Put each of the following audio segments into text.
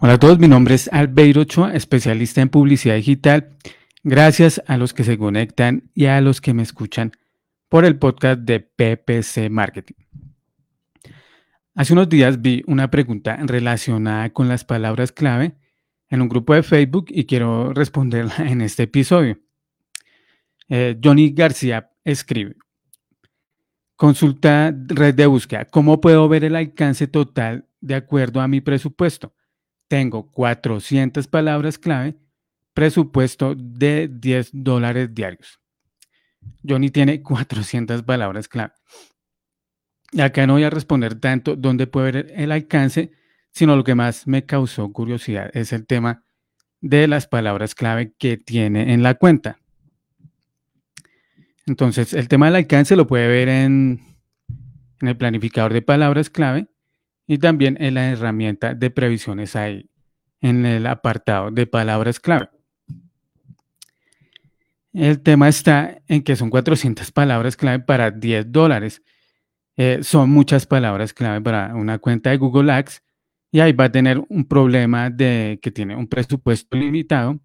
Hola a todos, mi nombre es Albeiro Ochoa, especialista en publicidad digital. Gracias a los que se conectan y a los que me escuchan por el podcast de PPC Marketing. Hace unos días vi una pregunta relacionada con las palabras clave en un grupo de Facebook y quiero responderla en este episodio. Eh, Johnny García escribe, consulta red de búsqueda, ¿cómo puedo ver el alcance total de acuerdo a mi presupuesto? Tengo 400 palabras clave, presupuesto de 10 dólares diarios. Johnny tiene 400 palabras clave. Acá no voy a responder tanto dónde puede ver el alcance, sino lo que más me causó curiosidad es el tema de las palabras clave que tiene en la cuenta. Entonces, el tema del alcance lo puede ver en, el planificador de palabras clave y también en la herramienta de previsiones ahí, en el apartado de palabras clave. El tema está en que son 400 palabras clave para 10 dólares. Eh, son muchas palabras clave para una cuenta de Google Ads y ahí va a tener un problema de que tiene un presupuesto limitado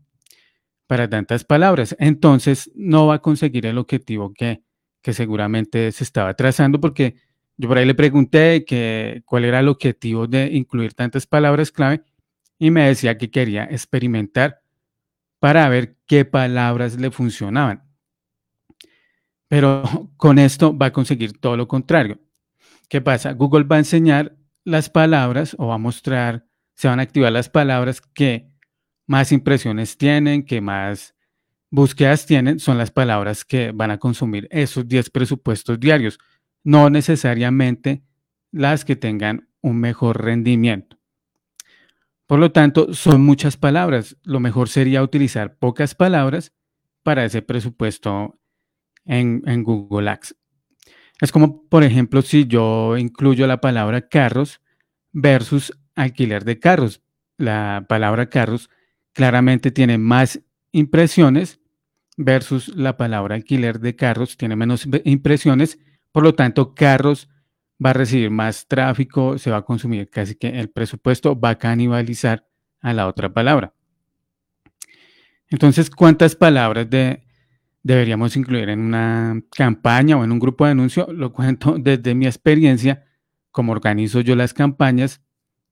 para tantas palabras. Entonces no va a conseguir el objetivo que, que seguramente se estaba trazando porque yo por ahí le pregunté que, cuál era el objetivo de incluir tantas palabras clave y me decía que quería experimentar para ver qué palabras le funcionaban. Pero con esto va a conseguir todo lo contrario. ¿Qué pasa? Google va a enseñar las palabras o va a mostrar, se van a activar las palabras que más impresiones tienen, que más búsquedas tienen, son las palabras que van a consumir esos 10 presupuestos diarios, no necesariamente las que tengan un mejor rendimiento. Por lo tanto, son muchas palabras. Lo mejor sería utilizar pocas palabras para ese presupuesto en, en Google Ads. Es como, por ejemplo, si yo incluyo la palabra carros versus alquiler de carros. La palabra carros claramente tiene más impresiones versus la palabra alquiler de carros tiene menos impresiones. Por lo tanto, carros va a recibir más tráfico, se va a consumir casi que el presupuesto va a canibalizar a la otra palabra. Entonces, ¿cuántas palabras de, deberíamos incluir en una campaña o en un grupo de anuncio? Lo cuento desde mi experiencia, como organizo yo las campañas.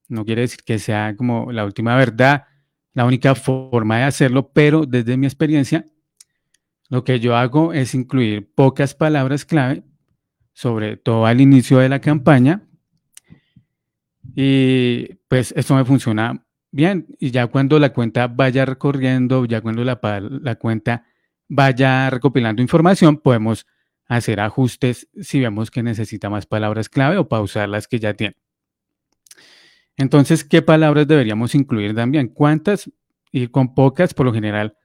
No quiere decir que sea como la última verdad, la única forma de hacerlo, pero desde mi experiencia, lo que yo hago es incluir pocas palabras clave, sobre todo al inicio de la campaña, y pues esto me funciona bien. Y ya cuando la cuenta vaya recorriendo, ya cuando la, la cuenta vaya recopilando información, podemos hacer ajustes si vemos que necesita más palabras clave o pausar las que ya tiene. Entonces, ¿qué palabras deberíamos incluir también? ¿Cuántas? Ir con pocas, por lo general,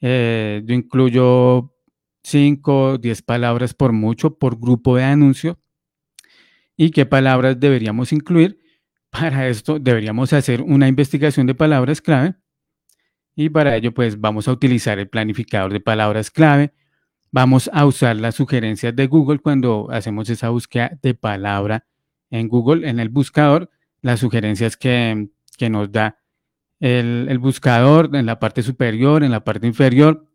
eh, yo incluyo 5, 10 palabras por mucho por grupo de anuncio. ¿Y qué palabras deberíamos incluir? Para esto deberíamos hacer una investigación de palabras clave y para ello pues vamos a utilizar el planificador de palabras clave. Vamos a usar las sugerencias de Google cuando hacemos esa búsqueda de palabra en Google, en el buscador las sugerencias que, nos da el, buscador en la parte superior, en la parte inferior,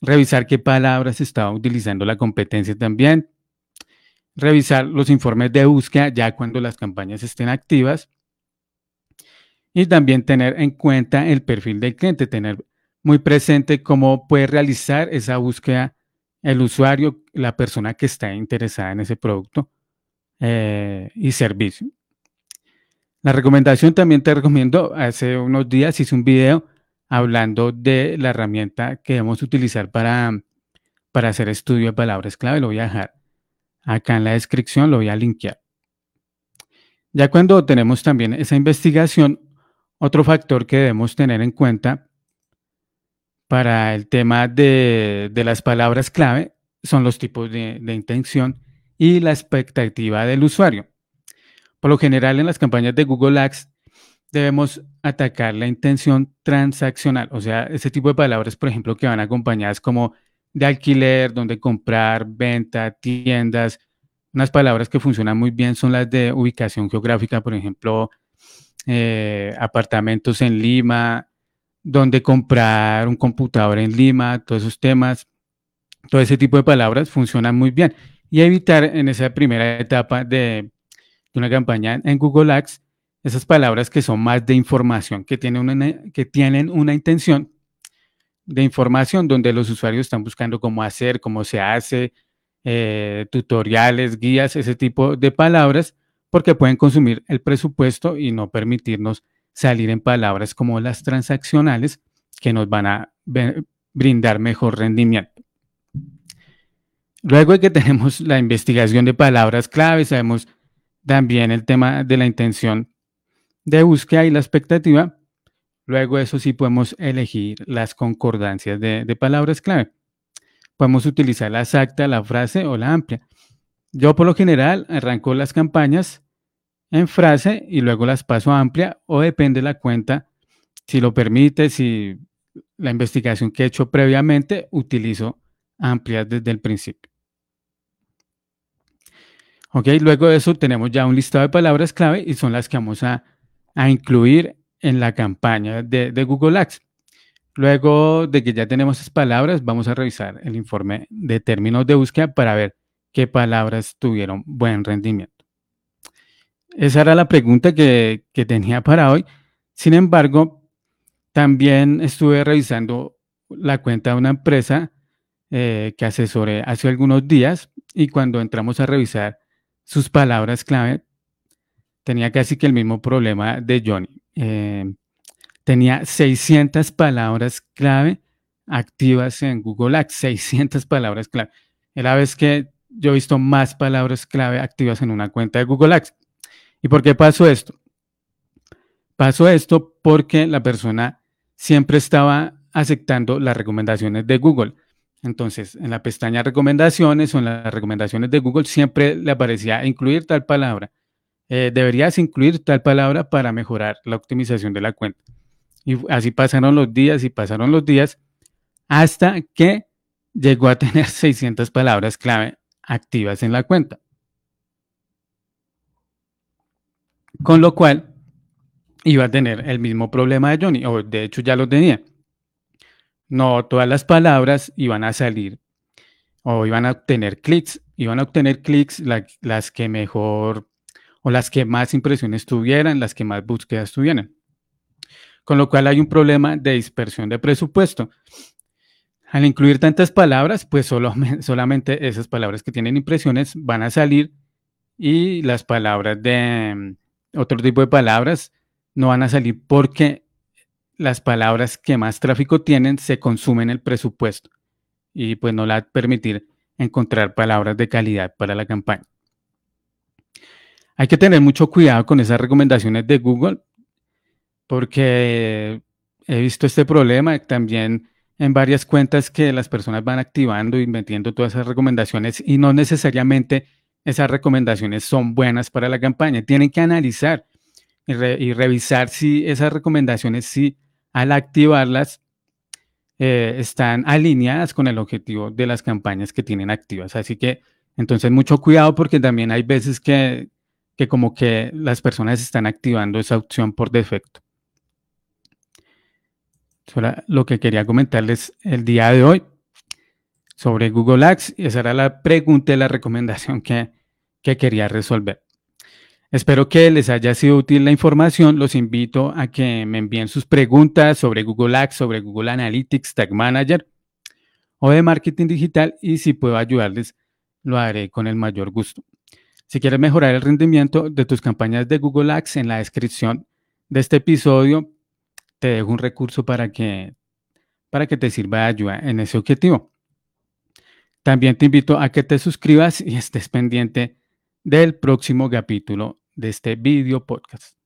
revisar qué palabras estaba utilizando la competencia también, revisar los informes de búsqueda ya cuando las campañas estén activas y también tener en cuenta el perfil del cliente, tener muy presente cómo puede realizar esa búsqueda el usuario, la persona que está interesada en ese producto eh, y servicio. La recomendación también te recomiendo, hace unos días hice un video hablando de la herramienta que debemos utilizar para, para hacer estudio de palabras clave. Lo voy a dejar acá en la descripción, lo voy a linkear. Ya cuando tenemos también esa investigación, otro factor que debemos tener en cuenta para el tema de, las palabras clave son los tipos de intención y la expectativa del usuario. Por lo general, en las campañas de Google Ads debemos atacar la intención transaccional, o sea, ese tipo de palabras, por ejemplo, que van acompañadas como de alquiler, donde comprar, venta, tiendas. Unas palabras que funcionan muy bien son las de ubicación geográfica, por ejemplo, eh, apartamentos en Lima, dónde comprar un computador en Lima, todos esos temas, todo ese tipo de palabras funcionan muy bien. Y evitar en esa primera etapa de, una campaña en Google Ads esas palabras que son más de información, que tienen una, que tienen una intención de información donde los usuarios están buscando cómo hacer, cómo se hace, eh, tutoriales, guías, ese tipo de palabras, porque pueden consumir el presupuesto y no permitirnos salir en palabras como las transaccionales que nos van a brindar mejor rendimiento. Luego de que tenemos la investigación de palabras clave, sabemos también el tema de la intención de búsqueda y la expectativa. Luego eso sí podemos elegir las concordancias de, palabras clave. Podemos utilizar la exacta, la frase o la amplia. Yo por lo general arranco las campañas en frase y luego las paso a amplia o depende de la cuenta, si lo permite, si la investigación que he hecho previamente, utilizo amplias desde el principio. Ok, luego de eso tenemos ya un listado de palabras clave y son las que vamos a, incluir en la campaña de, de, Google Ads. Luego de que ya tenemos esas palabras, vamos a revisar el informe de términos de búsqueda para ver qué palabras tuvieron buen rendimiento. Esa era la pregunta que, tenía para hoy. Sin embargo, también estuve revisando la cuenta de una empresa eh, que asesoré hace algunos días y cuando entramos a revisar sus palabras clave, tenía casi que el mismo problema de Johnny. Eh, tenía 600 palabras clave activas en Google Ads, 600 palabras clave. Es la vez que yo he visto más palabras clave activas en una cuenta de Google Ads. ¿Y por qué pasó esto? Pasó esto porque la persona siempre estaba aceptando las recomendaciones de Google. Entonces, en la pestaña recomendaciones o en las recomendaciones de Google siempre le aparecía incluir tal palabra. Eh, deberías incluir tal palabra para mejorar la optimización de la cuenta. Y así pasaron los días y pasaron los días hasta que llegó a tener 600 palabras clave activas en la cuenta. Con lo cual iba a tener el mismo problema de Johnny, o de hecho ya lo tenía. No todas las palabras iban a salir o iban a obtener clics, iban a obtener clics las que mejor o las que más impresiones tuvieran, las que más búsquedas tuvieran. Con lo cual hay un problema de dispersión de presupuesto. Al incluir tantas palabras, pues solo, solamente esas palabras que tienen impresiones van a salir y las palabras de, otro tipo de palabras no van a salir porque las palabras que más tráfico tienen se consumen el presupuesto y pues no la va a permitir encontrar palabras de calidad para la campaña. Hay que tener mucho cuidado con esas recomendaciones de Google porque he visto este problema también en varias cuentas que las personas van activando y metiendo todas esas recomendaciones y no necesariamente esas recomendaciones son buenas para la campaña. Tienen que analizar y, revisar si esas recomendaciones, si al activarlas, eh, están alineadas con el objetivo de las campañas que tienen activas. Así que, entonces, mucho cuidado porque también hay veces que, que como que las personas están activando esa opción por defecto. Eso era lo que quería comentarles el día de hoy sobre Google Ads. Y esa era la pregunta y la recomendación que, que quería resolver. Espero que les haya sido útil la información. Los invito a que me envíen sus preguntas sobre Google Ads, sobre Google Analytics, Tag Manager o de marketing digital y si puedo ayudarles, lo haré con el mayor gusto. Si quieres mejorar el rendimiento de tus campañas de Google Ads, en la descripción de este episodio te dejo un recurso para que, para que te sirva de ayuda en ese objetivo. También te invito a que te suscribas y estés pendiente del próximo capítulo de este video podcast.